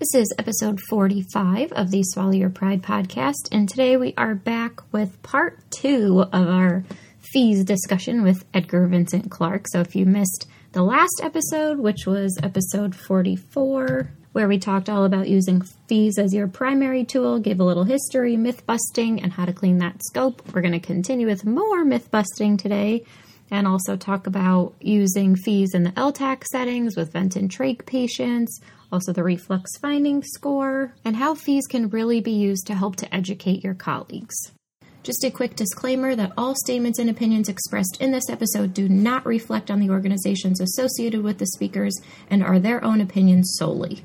This is episode 45 of the Swallow Your Pride podcast, and today we are back with part two of our fees discussion with Edgar Vincent Clark. So if you missed the last episode, which was episode 44, where we talked all about using fees as your primary tool, gave a little history, myth busting, and how to clean that scope, we're going to continue with more myth busting today and also talk about using fees in the LTAC settings with vent and trach patients, also the reflux finding score, and how fees can really be used to help to educate your colleagues. Just a quick disclaimer that all statements and opinions expressed in this episode do not reflect on the organizations associated with the speakers and are their own opinions solely.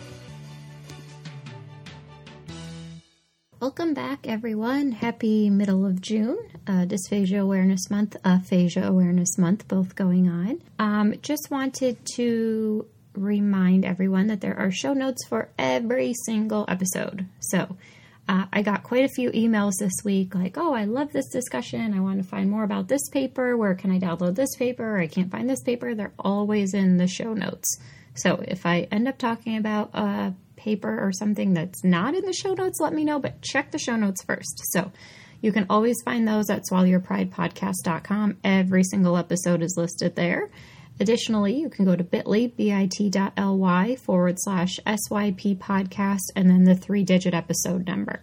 Welcome back, everyone. Happy middle of June, uh, Dysphagia Awareness Month, Aphasia Awareness Month, both going on. Um, just wanted to remind everyone that there are show notes for every single episode. So, uh, I got quite a few emails this week like, oh, I love this discussion. I want to find more about this paper. Where can I download this paper? I can't find this paper. They're always in the show notes. So if I end up talking about a paper or something that's not in the show notes, let me know, but check the show notes first. So you can always find those at swallowyourpridepodcast.com. Every single episode is listed there. Additionally, you can go to bit.ly, bit.ly forward slash SYP podcast, and then the three digit episode number.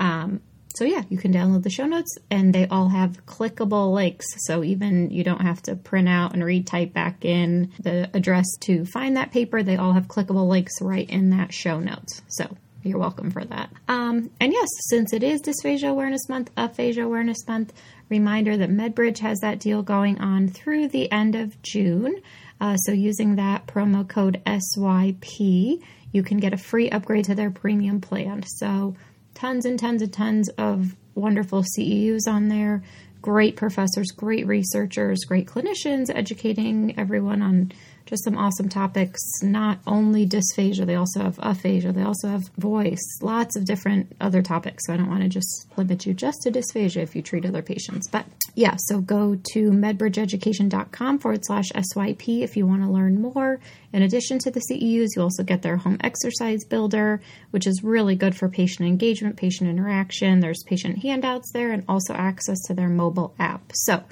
Um, so yeah, you can download the show notes and they all have clickable links. So even you don't have to print out and retype back in the address to find that paper. They all have clickable links right in that show notes. So you're welcome for that. Um, and yes, since it is Dysphagia Awareness Month, Aphasia Awareness Month, reminder that MedBridge has that deal going on through the end of June. Uh, so using that promo code SYP, you can get a free upgrade to their premium plan. So tons and tons and tons of wonderful CEUs on there, great professors, great researchers, great clinicians educating everyone on just some awesome topics. Not only dysphagia, they also have aphasia, they also have voice, lots of different other topics. So I don't want to just limit you just to dysphagia if you treat other patients. But yeah, so go to medbridgeeducation.com forward slash SYP if you want to learn more. In addition to the CEUs, you also get their home exercise builder, which is really good for patient engagement, patient interaction. There's patient handouts there and also access to their mobile app. So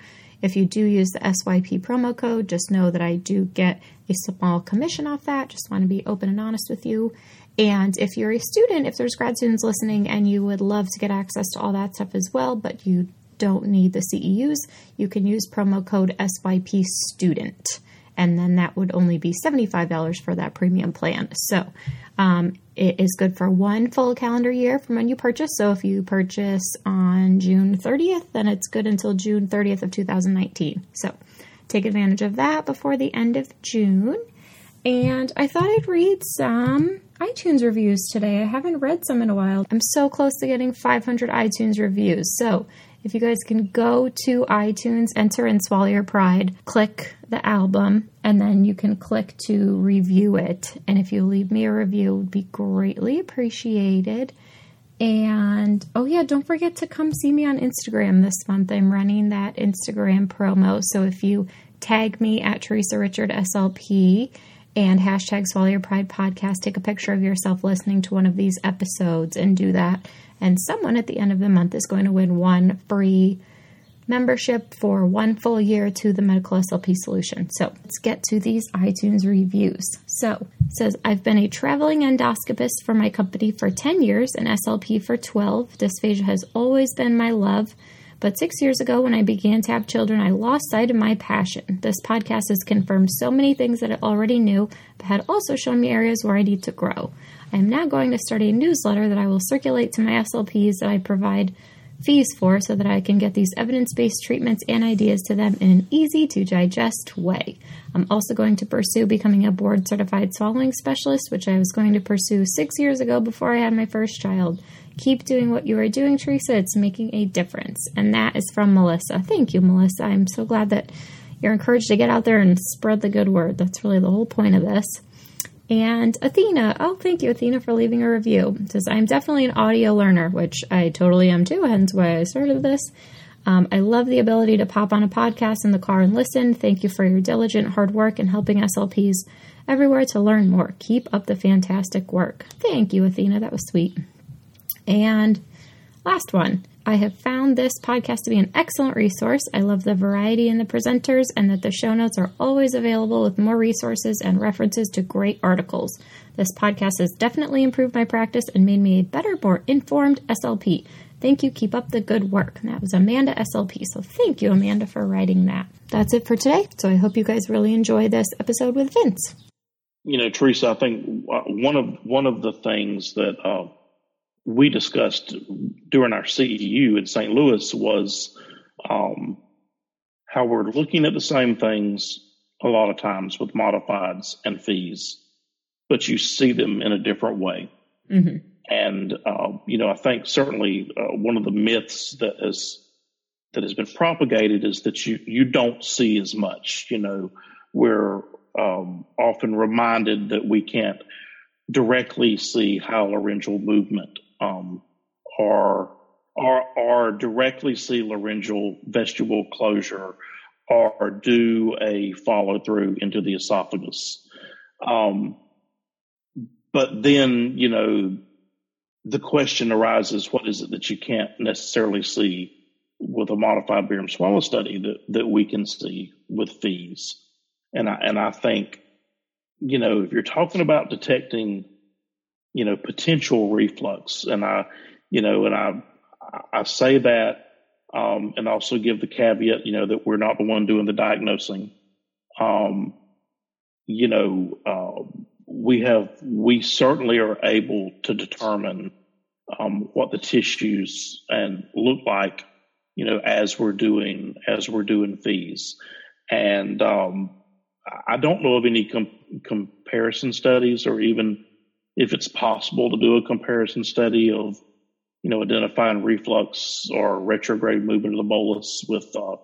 if you do use the SYP promo code, just know that I do get a small commission off that. Just want to be open and honest with you. And if you're a student, if there's grad students listening and you would love to get access to all that stuff as well, but you don't need the CEUs, you can use promo code SYP student. And then that would only be $75 for that premium plan. So um, it is good for one full calendar year from when you purchase. So if you purchase on June 30th, then it's good until June 30th of 2019. So take advantage of that before the end of June. And I thought I'd read some iTunes reviews today. I haven't read some in a while. I'm so close to getting 500 iTunes reviews. So if you guys can go to iTunes, enter in Swallow Your Pride, click the album, and then you can click to review it. And if you leave me a review, it would be greatly appreciated. And oh, yeah, don't forget to come see me on Instagram this month. I'm running that Instagram promo. So if you tag me at Teresa Richard SLP and hashtag Swallow Your Pride podcast, take a picture of yourself listening to one of these episodes and do that and someone at the end of the month is going to win one free membership for one full year to the medical SLP solution. So let's get to these iTunes reviews. So says, I've been a traveling endoscopist for my company for 10 years and SLP for 12. Dysphagia has always been my love. But six years ago, when I began to have children, I lost sight of my passion. This podcast has confirmed so many things that I already knew, but had also shown me areas where I need to grow. I am now going to start a newsletter that I will circulate to my SLPs that I provide fees for so that I can get these evidence based treatments and ideas to them in an easy to digest way. I'm also going to pursue becoming a board certified swallowing specialist, which I was going to pursue six years ago before I had my first child. Keep doing what you are doing, Teresa. It's making a difference. And that is from Melissa. Thank you, Melissa. I'm so glad that you're encouraged to get out there and spread the good word. That's really the whole point of this. And Athena, oh, thank you, Athena, for leaving a review. It says, I'm definitely an audio learner, which I totally am too, hence why I started this. Um, I love the ability to pop on a podcast in the car and listen. Thank you for your diligent hard work and helping SLPs everywhere to learn more. Keep up the fantastic work. Thank you, Athena. That was sweet. And last one. I have found this podcast to be an excellent resource. I love the variety in the presenters and that the show notes are always available with more resources and references to great articles. This podcast has definitely improved my practice and made me a better, more informed SLP. Thank you. Keep up the good work. And that was Amanda SLP. So thank you, Amanda, for writing that. That's it for today. So I hope you guys really enjoy this episode with Vince. You know, Teresa, I think uh, one of one of the things that uh, we discussed during our CEU in St. Louis was um, how we're looking at the same things a lot of times with modifieds and fees, but you see them in a different way. Mm-hmm. And uh, you know, I think certainly uh, one of the myths that has that has been propagated is that you you don't see as much. You know, we're um, often reminded that we can't directly see hyolaryngeal movement um, or or or directly see laryngeal vestibule closure or do a follow through into the esophagus. Um, but then, you know, the question arises what is it that you can't necessarily see with a modified barium swallow study that, that we can see with fees? And I, and I think, you know, if you're talking about detecting, you know, potential reflux, and I, you know, and I, I say that, um, and also give the caveat, you know, that we're not the one doing the diagnosing. Um, you know, uh, we have we certainly are able to determine um, what the tissues and look like, you know, as we're doing as we're doing fees, and um, I don't know of any com- comparison studies or even if it's possible to do a comparison study of you know identifying reflux or retrograde movement of the bolus with uh,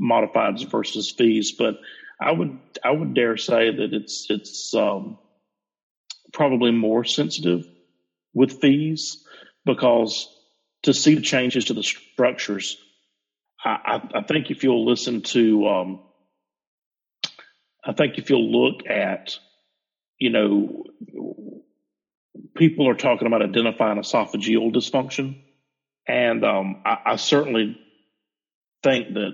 modifieds versus fees, but I would I would dare say that it's it's um, probably more sensitive with fees because to see the changes to the structures, I, I, I think if you'll listen to, um, I think if you'll look at, you know, people are talking about identifying esophageal dysfunction. And um, I, I certainly think that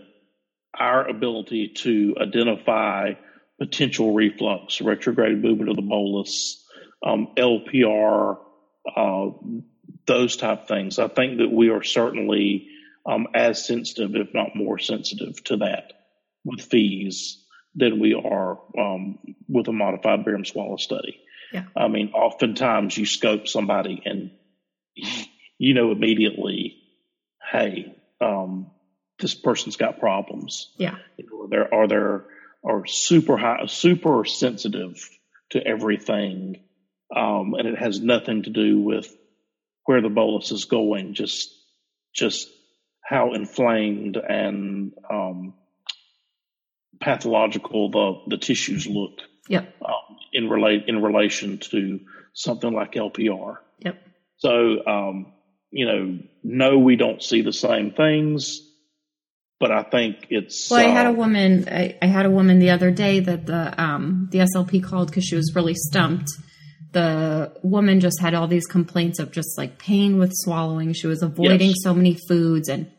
our ability to identify potential reflux, retrograde movement of the bolus, um, LPR, uh, those type things. I think that we are certainly um, as sensitive, if not more sensitive, to that with fees than we are um, with a modified barium swallow study. Yeah. I mean, oftentimes you scope somebody and you know immediately, hey, um, this person's got problems. Yeah. Or they're, are they're are super high, super sensitive to everything um, and it has nothing to do with where the bolus is going. Just just how inflamed and um, pathological the the tissues look. Yep. Um, in relate in relation to something like LPR. Yep. So um, you know, no, we don't see the same things but I think it's. Well, I had a uh, woman. I, I, had a woman the other day that the um, the SLP called because she was really stumped, the woman just had all these complaints of just like pain with swallowing. She was avoiding yes. so many foods and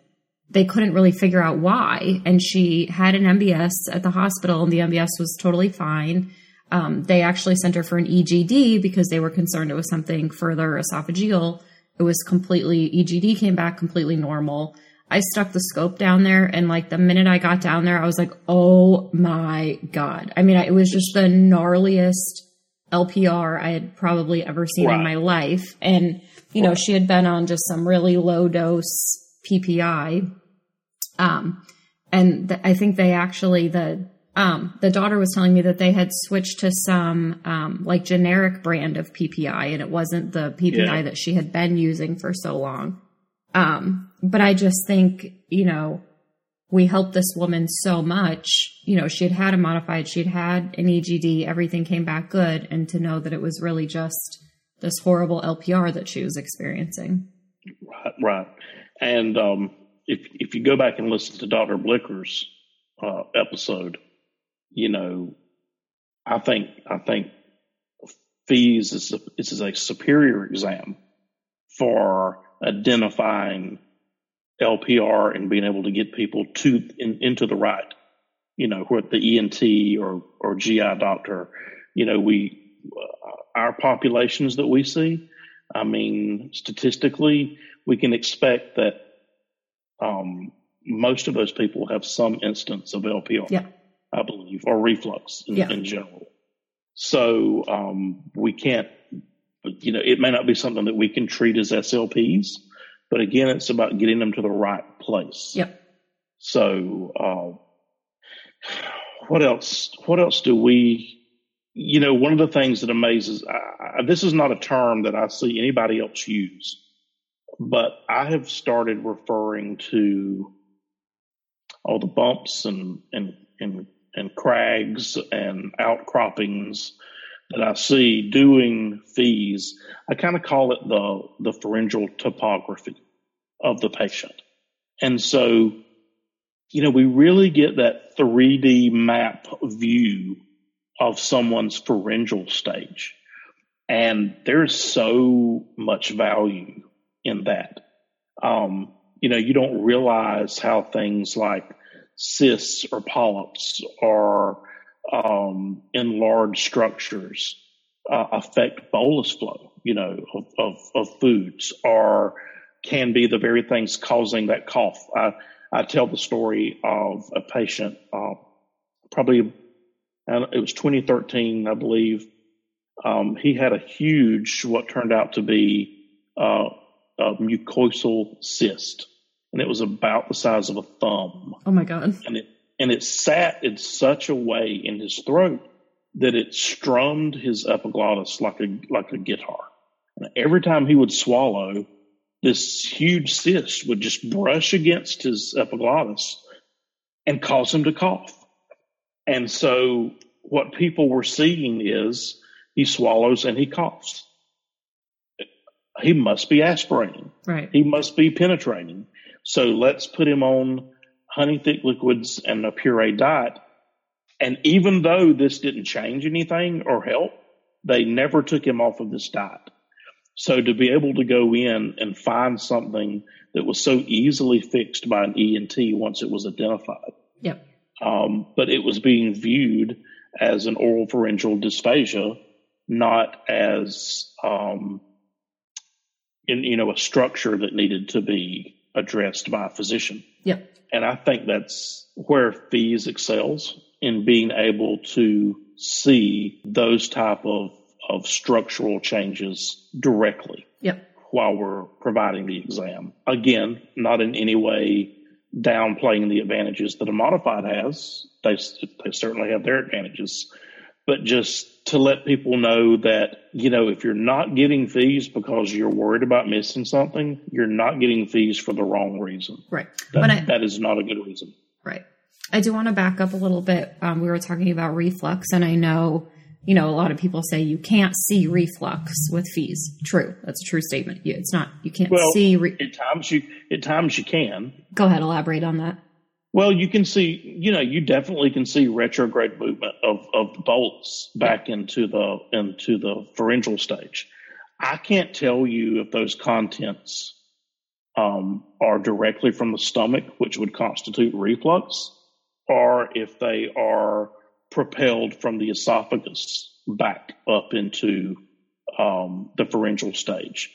they couldn't really figure out why. And she had an MBS at the hospital and the MBS was totally fine. Um, they actually sent her for an EGD because they were concerned it was something further esophageal. It was completely, EGD came back completely normal. I stuck the scope down there and like the minute I got down there, I was like, oh my God. I mean, it was just the gnarliest LPR I had probably ever seen right. in my life. And, you know, she had been on just some really low dose PPI. Um, and I think they actually the um, the daughter was telling me that they had switched to some um, like generic brand of PPI, and it wasn't the PPI yeah. that she had been using for so long. Um, but I just think you know we helped this woman so much. You know, she had had a modified, she'd had an EGD, everything came back good, and to know that it was really just this horrible LPR that she was experiencing. Right, right. And um, if if you go back and listen to Dr. Blicker's uh, episode, you know, I think I think FEES is a, is a superior exam for identifying LPR and being able to get people to in, into the right, you know, what the ENT or or GI doctor, you know, we uh, our populations that we see. I mean, statistically, we can expect that um, most of those people have some instance of LPR, yeah. I believe, or reflux in, yeah. in general. So um, we can't, you know, it may not be something that we can treat as SLPs, but again, it's about getting them to the right place. Yep. So, uh, what else? What else do we? You know, one of the things that amazes I, this is not a term that I see anybody else use, but I have started referring to all the bumps and and and and crags and outcroppings that I see doing FEES, I kind of call it the, the pharyngeal topography of the patient. And so, you know, we really get that 3D map view of someone's pharyngeal stage. And there's so much value in that. Um, you know, you don't realize how things like cysts or polyps or um, enlarged structures uh, affect bolus flow, you know, of, of, of, foods or can be the very things causing that cough. I, I tell the story of a patient, uh, probably it was 2013, I believe. Um, he had a huge, what turned out to be uh, a mucosal cyst, and it was about the size of a thumb. Oh my god! And it and it sat in such a way in his throat that it strummed his epiglottis like a like a guitar. And every time he would swallow, this huge cyst would just brush against his epiglottis and cause him to cough. And so what people were seeing is he swallows and he coughs. He must be aspirating. Right. He must be penetrating. So let's put him on honey thick liquids and a puree diet. And even though this didn't change anything or help, they never took him off of this diet. So to be able to go in and find something that was so easily fixed by an ENT once it was identified. Yep. Um, but it was being viewed as an oral pharyngeal dysphagia, not as um, in you know a structure that needed to be addressed by a physician. Yeah. And I think that's where FEES excels in being able to see those type of, of structural changes directly. Yep. While we're providing the exam. Again, not in any way downplaying the advantages that a modified has. They, they certainly have their advantages, but just to let people know that, you know, if you're not getting FEES because you're worried about missing something, you're not getting FEES for the wrong reason. Right. That, I, that is not a good reason. Right. I do want to back up a little bit. Um, we were talking about reflux, and I know, you know, a lot of people say you can't see reflux with FEES. True. That's a true statement. It's not, you can't well, see. Re- at times you, at times you can. Go ahead, elaborate on that. Well, you can see, you know, you definitely can see retrograde movement of, of the bolus back into the into the pharyngeal stage. I can't tell you if those contents um, are directly from the stomach, which would constitute reflux, or if they are propelled from the esophagus back up into um, the pharyngeal stage.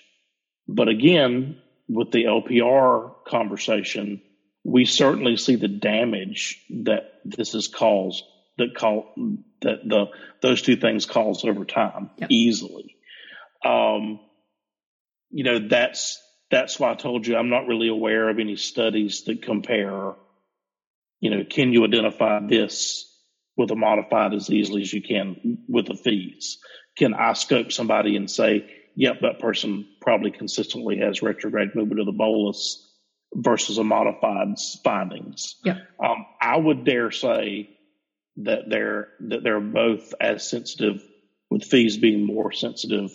But again, with the LPR conversation, we certainly see the damage that this has caused that call that the those two things cause over time yep. easily. Um, you know that's that's why I told you I'm not really aware of any studies that compare. You know, can you identify this with a modified as easily as you can with the fees? Can I scope somebody and say, yep, that person probably consistently has retrograde movement of the bolus versus a modified findings? Yeah. Um, I would dare say that they're that they're both as sensitive, with fees being more sensitive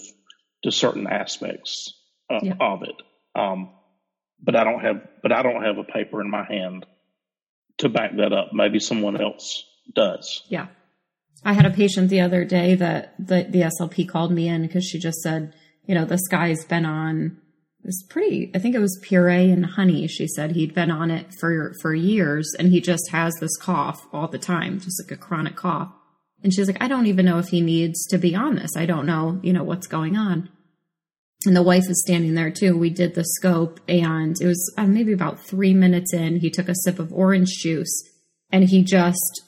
to certain aspects uh, Yeah. of it. Um, but I don't have but I don't have a paper in my hand to back that up. Maybe someone else does. Yeah. I had a patient the other day that the, the SLP called me in because she just said, you know, this guy's been on this pretty, I think it was puree and honey. She said he'd been on it for, for years and he just has this cough all the time, just like a chronic cough. And she's like, I don't even know if he needs to be on this. I don't know, you know, what's going on. And the wife is standing there too. We did the scope and it was uh, maybe about three minutes in. He took a sip of orange juice and he just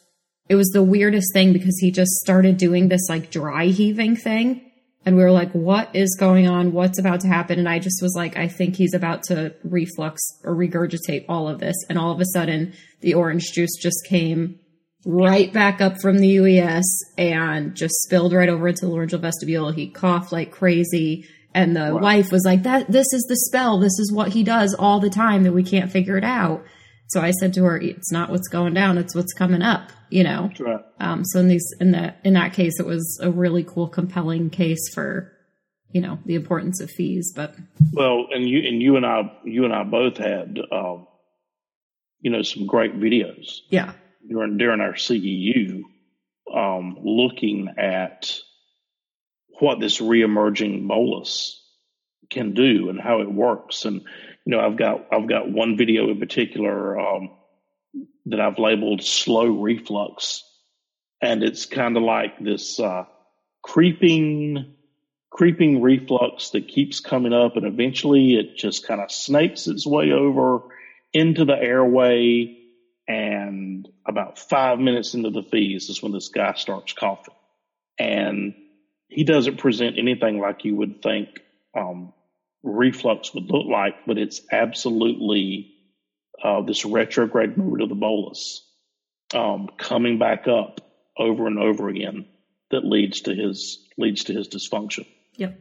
it was the weirdest thing because he just started doing this like dry heaving thing and we were like what is going on? What's about to happen? And i just was like i think he's about to reflux or regurgitate all of this. And all of a sudden the orange juice just came right back up from the ues and just spilled right over into the laryngeal vestibule. He coughed like crazy. And the Wow. wife was like that this is the spell. This is what he does all the time that we can't figure it out so I said to her, "It's not what's going down; it's what's coming up." You know. Right. Um, so in these, in that, in that case, it was a really cool, compelling case for, you know, the importance of fees. But Well, and you and you and I, you and I both had, um, you know, some great videos yeah, during during our CEU, um, looking at what this reemerging bolus can do and how it works. And you know, I've got I've got one video in particular um, that I've labeled "slow reflux," and it's kind of like this uh, creeping creeping reflux that keeps coming up, and eventually it just kind of snakes its way over into the airway. And about five minutes into the fees is when this guy starts coughing. And he doesn't present anything like you would think um, reflux would look like, but it's absolutely uh, this retrograde movement of the bolus um, coming back up over and over again that leads to his leads to his dysfunction. yep.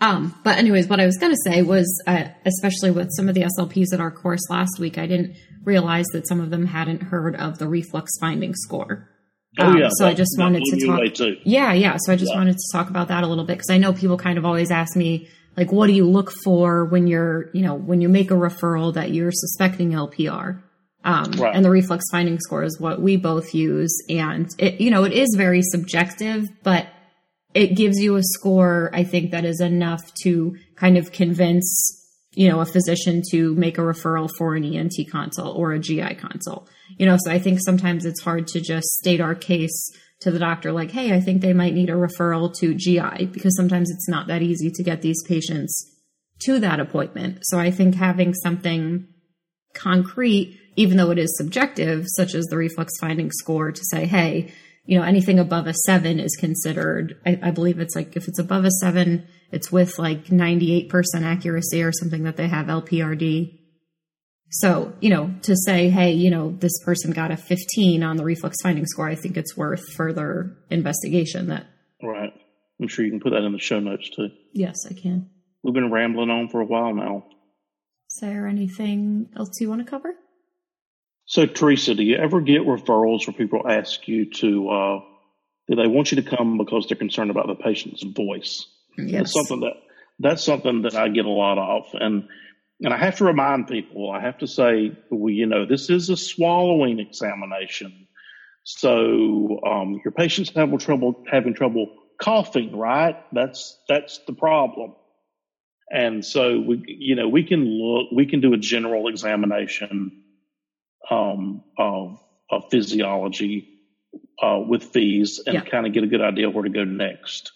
Um, but anyways, what I was going to say was, uh, especially with some of the SLPs at our course last week, I didn't realize that some of them hadn't heard of the reflux finding score. Um, so I just wanted to talk. Yeah, yeah. So I just Yeah. wanted to talk about that a little bit because I know people kind of always ask me, like, what do you look for when you're, you know, when you make a referral that you're suspecting LPR? Um, Right. And the reflux finding score is what we both use. And it, you know, it is very subjective, but it gives you a score, I think, that is enough to kind of convince, you know, a physician to make a referral for an ENT consult or a GI consult. You know, so I think sometimes it's hard to just state our case to the doctor like, hey, I think they might need a referral to GI because sometimes it's not that easy to get these patients to that appointment. So I think having something concrete, even though it is subjective, such as the reflux finding score, to say, hey, you know, anything above a seven is considered, I, I believe it's like if it's above a seven, it's with like 98% accuracy or something that they have LPRD. So, you know, to say, hey, you know, this person got a 15 on the reflux finding score, I think it's worth further investigation that, Right. I'm sure you can put that in the show notes too. yes, I can. We've been rambling on for a while now. Is there anything else you want to cover? So, Teresa, do you ever get referrals where people ask you to, uh, do they want you to come because they're concerned about the patient's voice? Yes. That's something that that's something that I get a lot of, and and I have to remind people. I have to say, well, you know, this is a swallowing examination, so um, your patient's having trouble having trouble coughing, right? That's that's the problem. And so we, you know, we can look, we can do a general examination um, of of physiology uh, with fees and Yeah. kind of get a good idea where to go next.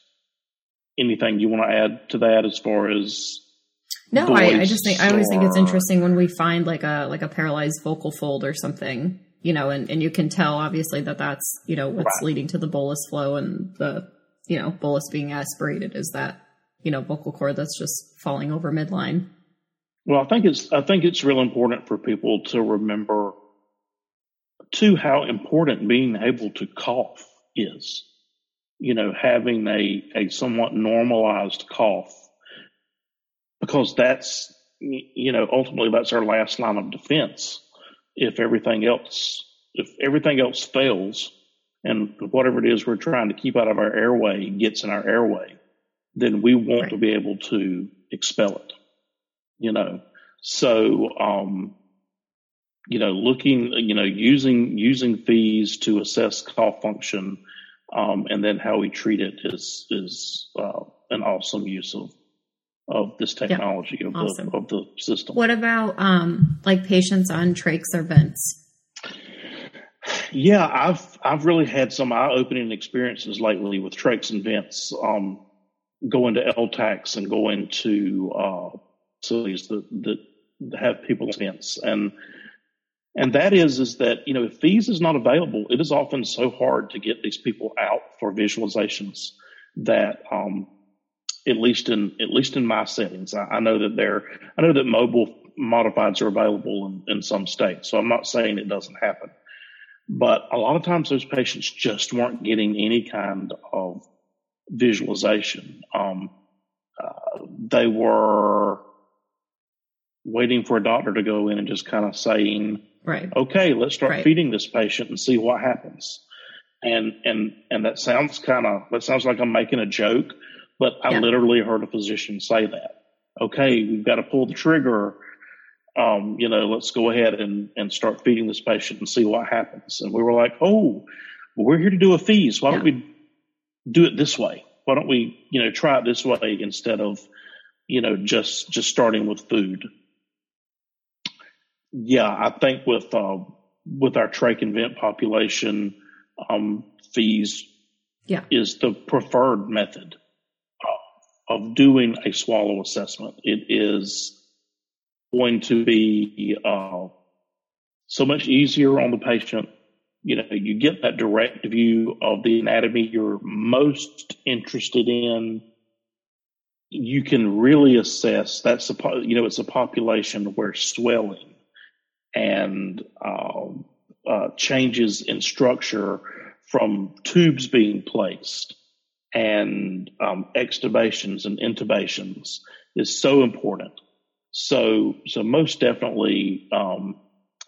Anything you want to add to that as far as No, I, I just think I always think it's interesting when we find like a like a paralyzed vocal fold or something, you know, and, and you can tell obviously that that's you know what's Right. leading to the bolus flow and the you know bolus being aspirated is that you know, vocal cord that's just falling over midline. Well, I think it's I think it's real important for people to remember too how important being able to cough is. You know, having a, a somewhat normalized cough because that's you know ultimately that's our last line of defense if everything else if everything else fails and whatever it is we're trying to keep out of our airway gets in our airway then we want right. to be able to expel it you know so um you know looking you know using using fees to assess cough function um, and then how we treat it is is uh, an awesome use of of this technology of awesome. the of the system. What about um, like patients on trachs or vents? Yeah, I've I've really had some eye opening experiences lately with trachs and vents. Um, going to LTACs and going to uh, facilities that that have people vents and and that is is that you know if FEES is not available, it is often so hard to get these people out for visualizations that um, at least in at least in my settings. I, I know that there I know that mobile modifieds are available in, in some states, so I'm not saying it doesn't happen. But a lot of times those patients just weren't getting any kind of visualization. Um, uh, they were waiting for a doctor to go in and just kind of saying, right. okay, let's start right. feeding this patient and see what happens. And, and, and that sounds kind of, that sounds like I'm making a joke, but I yeah. literally heard a physician say that. Okay, we've got to pull the trigger. Um, you know, let's go ahead and, and start feeding this patient and see what happens. And we were like, oh, well, we're here to do a FEES. Why yeah. don't we do it this way? Why don't we, you know, try it this way instead of, you know, just just starting with food? Yeah, I think with uh, with our trach and vent population, um, FEES yeah. is the preferred method of doing a swallow assessment. It is going to be uh, so much easier on the patient. You know, you get that direct view of the anatomy you're most interested in. You can really assess that's a you know it's a population where swelling and uh, uh, changes in structure from tubes being placed and um, extubations and intubations is so important. So, so most definitely, um,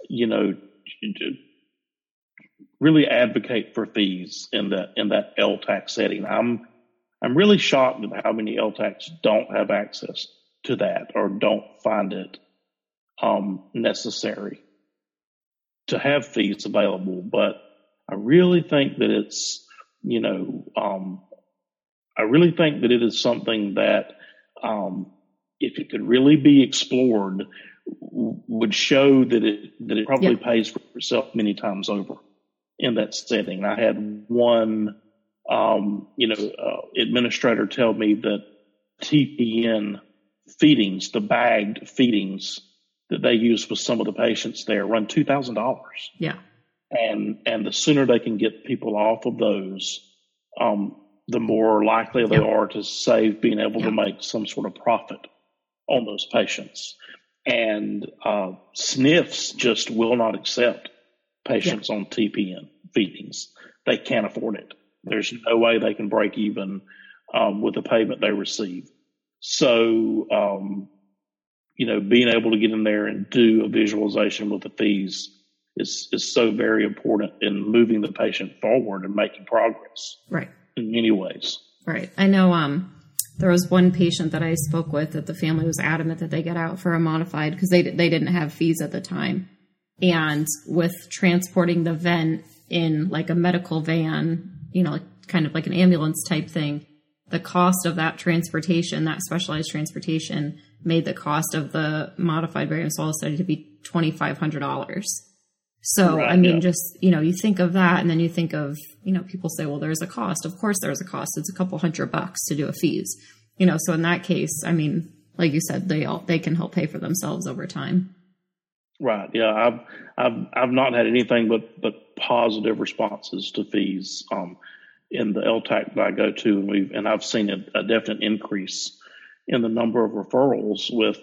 you know, really advocate for FEES in that in that LTAC setting. I'm I'm really shocked at how many LTACs don't have access to that or don't find it um, necessary to have FEES available. But I really think that it's you know um, I really think that it is something that, um, if it could really be explored, would show that it that it probably yeah. pays for itself many times over in that setting. I had one, um, you know, uh, administrator tell me that TPN feedings, the bagged feedings that they use with some of the patients there, run two thousand dollars. Yeah, and and the sooner they can get people off of those, um, the more likely they are to save being able to make some sort of profit on those patients. And uh, SNFs just will not accept patients on TPN feedings. They can't afford it. There's no way they can break even um, with the payment they receive. So, um, you know, being able to get in there and do a visualization with the FEES is is so very important in moving the patient forward and making progress. Right in many ways. Right. I know um, there was one patient that I spoke with that the family was adamant that they get out for a modified because they they didn't have FEES at the time, and with transporting the vent in like a medical van, you know, like, kind of like an ambulance type thing, the cost of that transportation, that specialized transportation, made the cost of the modified barium swallow study to be twenty five hundred dollars. So right, I mean, yeah. just you know, you think of that, and then you think of you know, people say, well, there's a cost. Of course, there's a cost. It's a couple hundred bucks to do a FEES. You know, so in that case, I mean, like you said, they all they can help pay for themselves over time. Right. Yeah. I've I've I've not had anything but but positive responses to FEES um, in the LTAC that I go to, and we've and I've seen a, a definite increase in the number of referrals with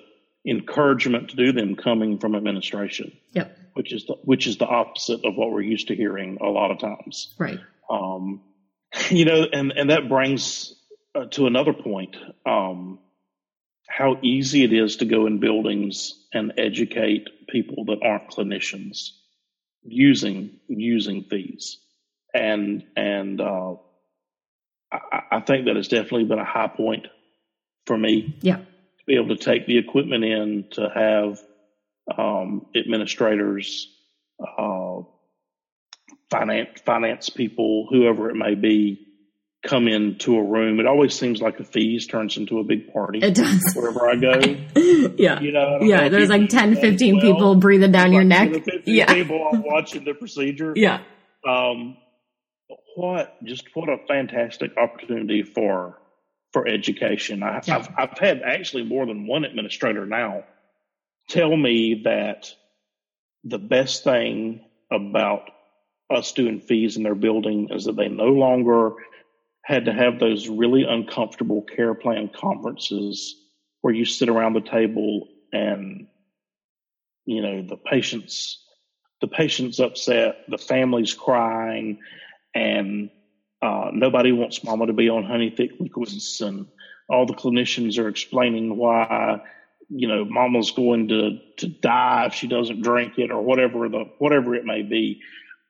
encouragement to do them coming from administration. Yep. Which is the, which is the opposite of what we're used to hearing a lot of times. Right. Um, you know, and and that brings uh, to another point. Um, how easy it is to go in buildings and educate people that aren't clinicians using using these, and and uh, I, I think that has definitely been a high point for me. Yeah, to be able to take the equipment in to have um, administrators, uh, finance finance people, whoever it may be, come into a room. It always seems like the fees turns into a big party. It does. Wherever I go. yeah. You know, yeah, there's like 10, 15 well, people breathing down like your neck. yeah. people watching the procedure. Yeah. Um, what, just what a fantastic opportunity for, for education. I, yeah. I've, I've had actually more than one administrator now tell me that the best thing about us doing fees in their building is that they no longer had to have those really uncomfortable care plan conferences where you sit around the table and you know the patients the patient's upset the family's crying and uh, nobody wants mama to be on honey thick liquids and all the clinicians are explaining why you know mama's going to to die if she doesn't drink it or whatever the whatever it may be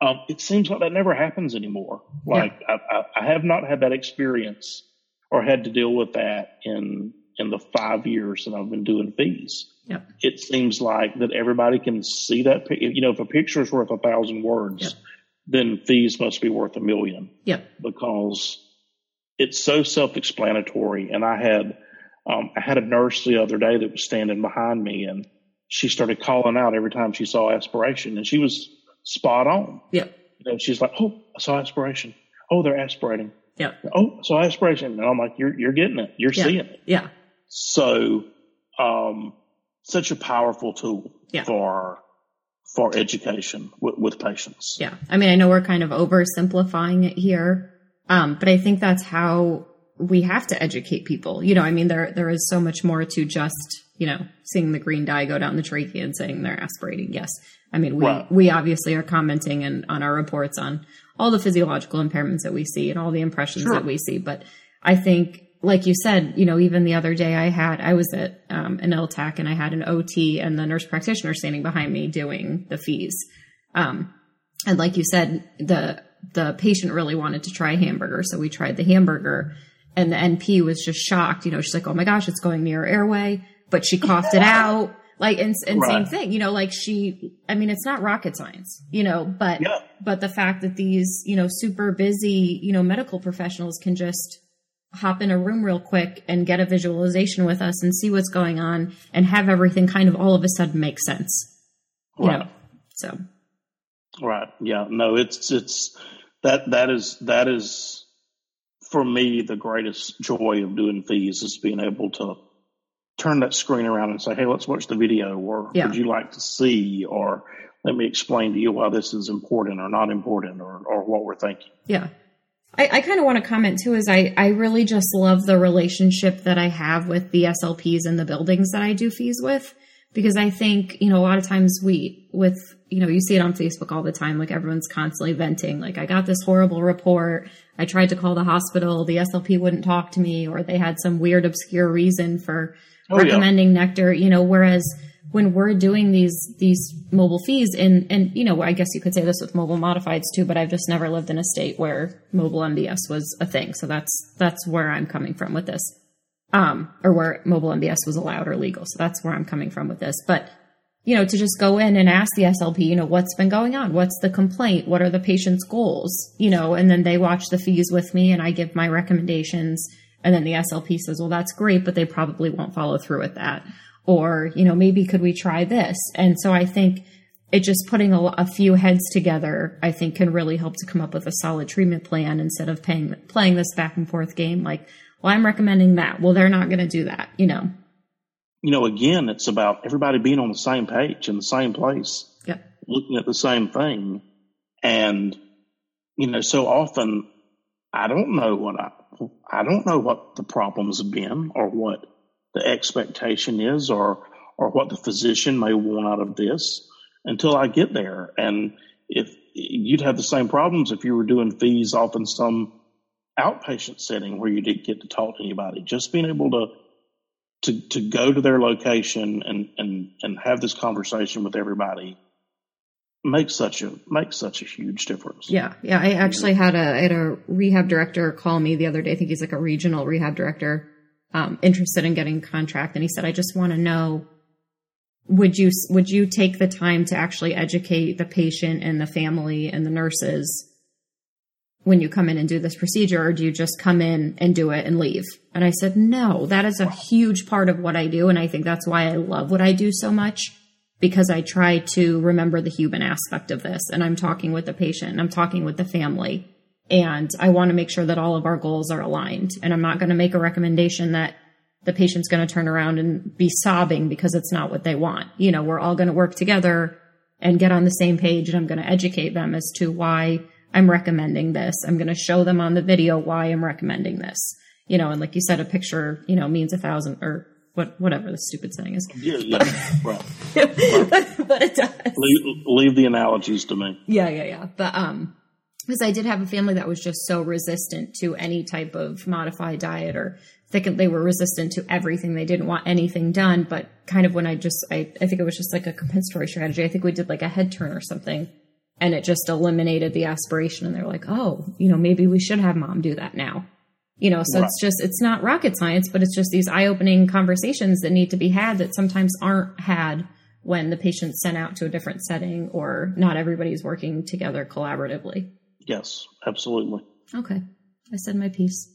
um, it seems like that never happens anymore. Like yeah. I, I, I, have not had that experience or had to deal with that in in the five years that I've been doing fees. Yeah. It seems like that everybody can see that. You know, if a picture is worth a thousand words, yeah. Then fees must be worth a million. Yeah. Because it's so self-explanatory. And I had um, I had a nurse the other day that was standing behind me, and she started calling out every time she saw aspiration, and she was spot on. Yeah. You know, she's like, oh, I saw aspiration. Oh, they're aspirating. Yeah. Oh, so aspiration. And I'm like, you're, you're getting it. You're seeing it. Yeah. So, um, such a powerful tool yeah. for, for education with, with patients. Yeah. I mean, I know we're kind of oversimplifying it here. Um, but I think that's how we have to educate people. You know, I mean, there, there is so much more to just, you know, seeing the green dye go down the trachea and saying they're aspirating. Yes. I mean, we, right. we obviously are commenting and on our reports on all the physiological impairments that we see and all the impressions sure. that we see. But I think, like you said, you know, even the other day I had, I was at um, an LTAC and I had an OT and the nurse practitioner standing behind me doing the fees. Um, and like you said, the, the patient really wanted to try hamburger. So we tried the hamburger and the NP was just shocked. You know, she's like, Oh my gosh, it's going near airway, but she coughed it out. Like, and, and right. same thing, you know, like she, I mean, it's not rocket science, you know, but, yeah. but the fact that these, you know, super busy, you know, medical professionals can just hop in a room real quick and get a visualization with us and see what's going on and have everything kind of all of a sudden make sense. You right. know, so. Right. Yeah. No, it's, it's, that, that is, that is for me the greatest joy of doing fees is being able to turn that screen around and say, hey, let's watch the video, or yeah. would you like to see, or let me explain to you why this is important or not important, or, or what we're thinking. Yeah. I, I kind of want to comment too is I, I really just love the relationship that I have with the SLPs and the buildings that I do fees with because I think, you know, a lot of times we, with, you know, you see it on Facebook all the time, like everyone's constantly venting, like, I got this horrible report. I tried to call the hospital. The SLP wouldn't talk to me, or they had some weird, obscure reason for oh, recommending yeah. nectar, you know, whereas when we're doing these these mobile fees and and you know, I guess you could say this with mobile modifieds too, but I've just never lived in a state where mobile MBS was a thing. So that's that's where I'm coming from with this. Um, or where mobile MBS was allowed or legal. So that's where I'm coming from with this. But you know, to just go in and ask the SLP, you know, what's been going on? What's the complaint? What are the patient's goals? You know, and then they watch the fees with me and I give my recommendations and then the SLP says, well, that's great, but they probably won't follow through with that. Or, you know, maybe could we try this? And so I think it just putting a, a, few heads together, I think can really help to come up with a solid treatment plan instead of paying, playing this back and forth game. Like, well, I'm recommending that. Well, they're not going to do that, you know? You know, again, it's about everybody being on the same page in the same place, yep. looking at the same thing. And, you know, so often I don't know what I, I don't know what the problems have been or what the expectation is or or what the physician may want out of this until I get there. And if you'd have the same problems if you were doing fees off in some outpatient setting where you didn't get to talk to anybody. Just being able to to to go to their location and and and have this conversation with everybody makes such a makes such a huge difference. Yeah, yeah. I actually had a I had a rehab director call me the other day. I think he's like a regional rehab director, um, interested in getting a contract, and he said, "I just want to know." Would you would you take the time to actually educate the patient and the family and the nurses when you come in and do this procedure, or do you just come in and do it and leave? And I said, no, that is a huge part of what I do. And I think that's why I love what I do so much because I try to remember the human aspect of this. And I'm talking with the patient and I'm talking with the family. And I want to make sure that all of our goals are aligned. And I'm not going to make a recommendation that the patient's going to turn around and be sobbing because it's not what they want. You know, we're all going to work together and get on the same page. And I'm going to educate them as to why I'm recommending this. I'm going to show them on the video why I'm recommending this. You know, and like you said, a picture, you know, means a thousand or what whatever the stupid saying is. Yeah, yeah, right. but it does. Leave, leave the analogies to me. Yeah, yeah, yeah. But um, because I did have a family that was just so resistant to any type of modified diet or think they were resistant to everything. They didn't want anything done. But kind of when I just, I, I think it was just like a compensatory strategy. I think we did like a head turn or something and it just eliminated the aspiration. And they're like, oh, you know, maybe we should have mom do that now. You know, so right. it's just, it's not rocket science, but it's just these eye opening conversations that need to be had that sometimes aren't had when the patient's sent out to a different setting or not everybody's working together collaboratively. Yes, absolutely. Okay. I said my piece.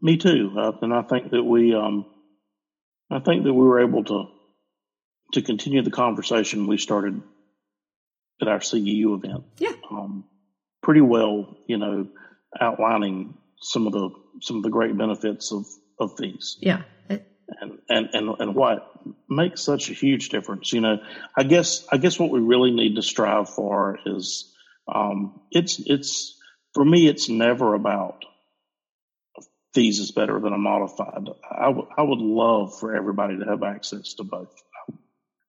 Me too. Uh, and I think that we, um, I think that we were able to, to continue the conversation we started at our CEU event. Yeah. Um, pretty well, you know, outlining some of the some of the great benefits of of these. Yeah. and, and and and what makes such a huge difference. You know, I guess I guess what we really need to strive for is um, it's it's for me it's never about fees is better than a modified. I, w- I would love for everybody to have access to both. I,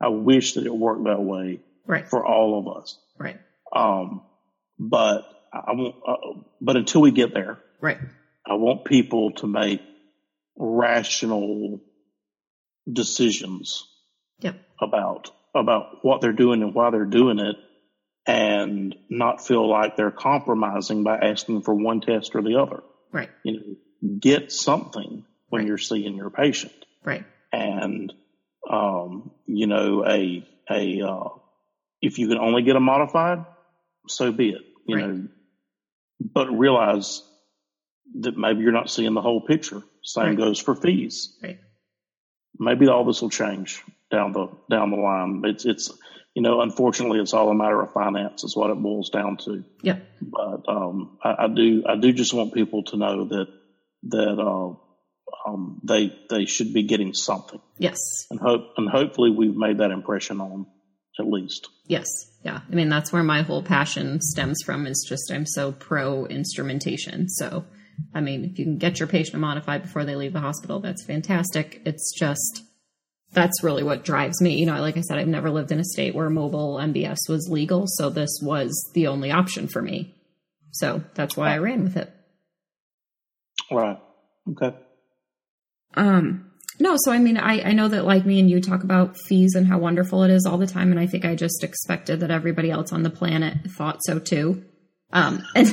I wish that it worked that way right. for all of us. Right. Um, but I won't, uh, but until we get there, right. I want people to make rational decisions yep. about, about what they're doing and why they're doing it and not feel like they're compromising by asking for one test or the other. Right. You know, get something when right. you're seeing your patient. Right. And, um, you know, a, a, uh, if you can only get a modified, so be it. You right. know, but realize that maybe you're not seeing the whole picture. Same right. goes for fees. Right. Maybe all this will change down the down the line. It's it's you know, unfortunately, it's all a matter of finance. Is what it boils down to. Yeah. But um, I, I, do I do just want people to know that that uh, um, they they should be getting something. Yes. And hope and hopefully we've made that impression on at least. Yes. Yeah. I mean, that's where my whole passion stems from is just I'm so pro instrumentation. So, I mean, if you can get your patient modified before they leave the hospital, that's fantastic. It's just, that's really what drives me. You know, like I said, I've never lived in a state where mobile MBS was legal. So this was the only option for me. So that's why I ran with it. Right. Okay. Um, no, so I mean, I, I know that like me and you talk about fees and how wonderful it is all the time, and I think I just expected that everybody else on the planet thought so too. Um, and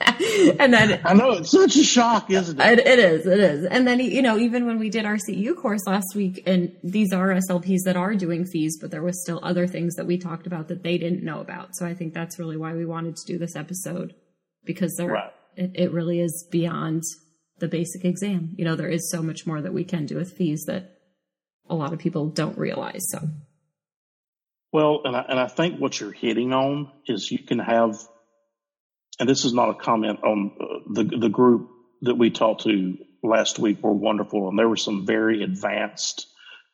and then I know it's such a shock, isn't it? it? It is, it is. And then you know, even when we did our CEU course last week, and these are SLPs that are doing fees, but there was still other things that we talked about that they didn't know about. So I think that's really why we wanted to do this episode because there, right. it, it really is beyond the basic exam. You know, there is so much more that we can do with fees that a lot of people don't realize. So, well, and I, and I think what you're hitting on is you can have, and this is not a comment on uh, the the group that we talked to last week were wonderful, and there were some very advanced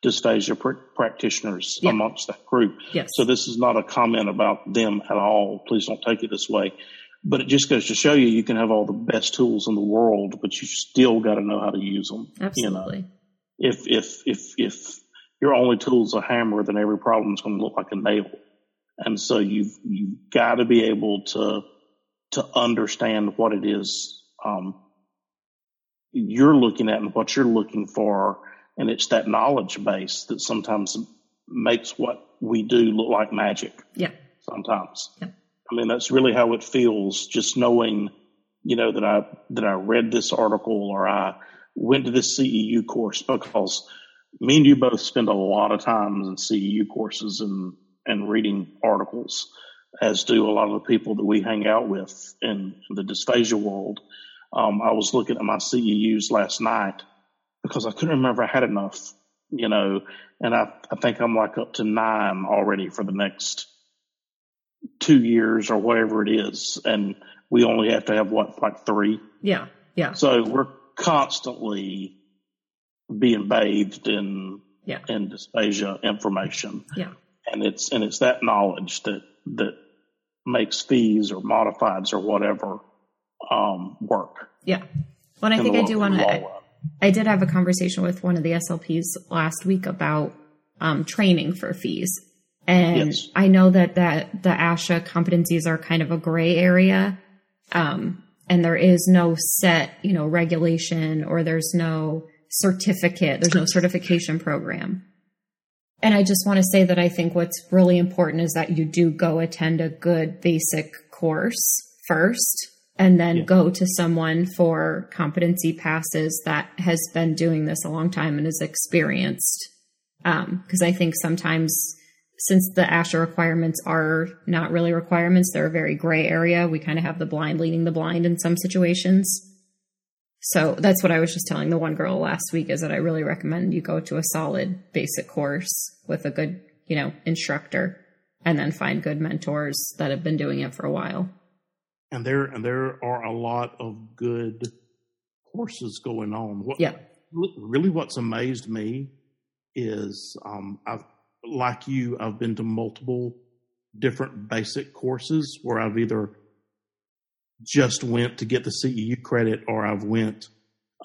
dysphagia pr- practitioners yeah. amongst that group. Yes. So this is not a comment about them at all. Please don't take it this way. But it just goes to show you, you can have all the best tools in the world, but you still got to know how to use them. Absolutely. You know? If if if if your only tool is a hammer, then every problem is going to look like a nail. And so you've you've got to be able to to understand what it is um, you're looking at and what you're looking for, and it's that knowledge base that sometimes makes what we do look like magic. Yeah. Sometimes. Yeah. I mean, that's really how it feels. Just knowing, you know, that I that I read this article or I went to this CEU course because me and you both spend a lot of time in CEU courses and and reading articles, as do a lot of the people that we hang out with in, in the dysphagia world. Um, I was looking at my CEUs last night because I couldn't remember I had enough, you know, and I, I think I'm like up to nine already for the next two years or whatever it is. And we only have to have what, like three? Yeah. Yeah. So we're constantly being bathed in, Yeah. in dysphagia information. Yeah. And it's, and it's that knowledge that, that makes fees or modifieds or whatever, um, work. Yeah. Well, I think I do want to. I did have a conversation with one of the SLPs last week about um, training for fees. And Yes. I know that, that the ASHA competencies are kind of a gray area. Um, and there is no set, you know, regulation or there's no certificate, there's no certification program. And I just want to say that I think what's really important is that you do go attend a good basic course first and then Yeah. go to someone for competency passes that has been doing this a long time and is experienced. Um, because I think sometimes, since the ASHA requirements are not really requirements, they're a very gray area. We kind of have the blind leading the blind in some situations. So that's what I was just telling the one girl last week is that I really recommend you go to a solid basic course with a good, you know, instructor and then find good mentors that have been doing it for a while. and there and there are a lot of good courses going on. What, Yeah. really, what's amazed me is um, I've like you, I've been to multiple different basic courses where I've either just went to get the CEU credit or I've went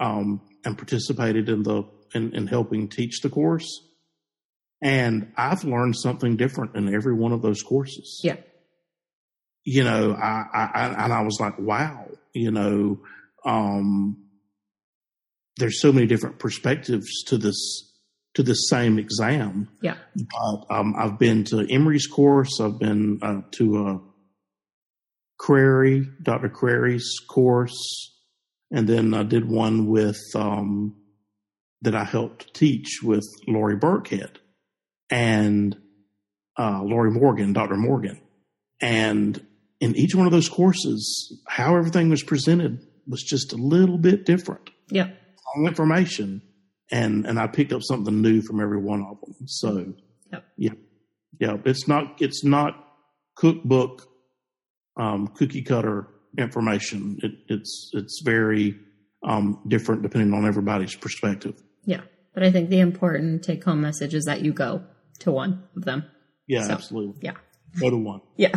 um, and participated in the in, in helping teach the course. And I've learned something different in every one of those courses Yeah. you know, I, I, I and I was like, wow, you know, um, there's so many different perspectives to this to this same exam. Yeah. But um, I've been to Emory's course. I've been uh, to uh, Crary, Dr. Crary's course, and then I did one with um, that I helped teach with Lori Burkhead and uh, Lori Morgan, Dr. Morgan. And in each one of those courses, how everything was presented was just a little bit different. Yeah. Long information, and and I picked up something new from every one of them. So, Yep. yeah, yeah, it's not it's not cookbook, um, cookie cutter information. It, it's it's very um, different depending on everybody's perspective. Yeah. But I think the important take home message is that you go to one of them. Yeah, So, absolutely. Yeah. Go to one. Yeah.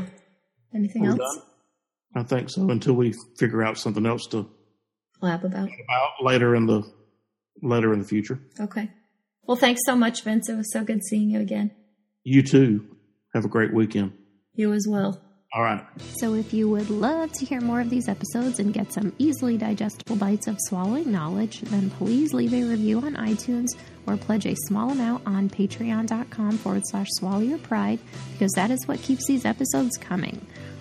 Anything else? done? I think so. Until we figure out something else to Lab about? about later in the later in the future. Okay. Well, thanks so much, Vince. It was so good seeing you again. You too. Have a great weekend. You as well. All right. So, if you would love to hear more of these episodes and get some easily digestible bites of swallowing knowledge, then please leave a review on iTunes or pledge a small amount on patreon.com forward slash swallow your pride because that is what keeps these episodes coming.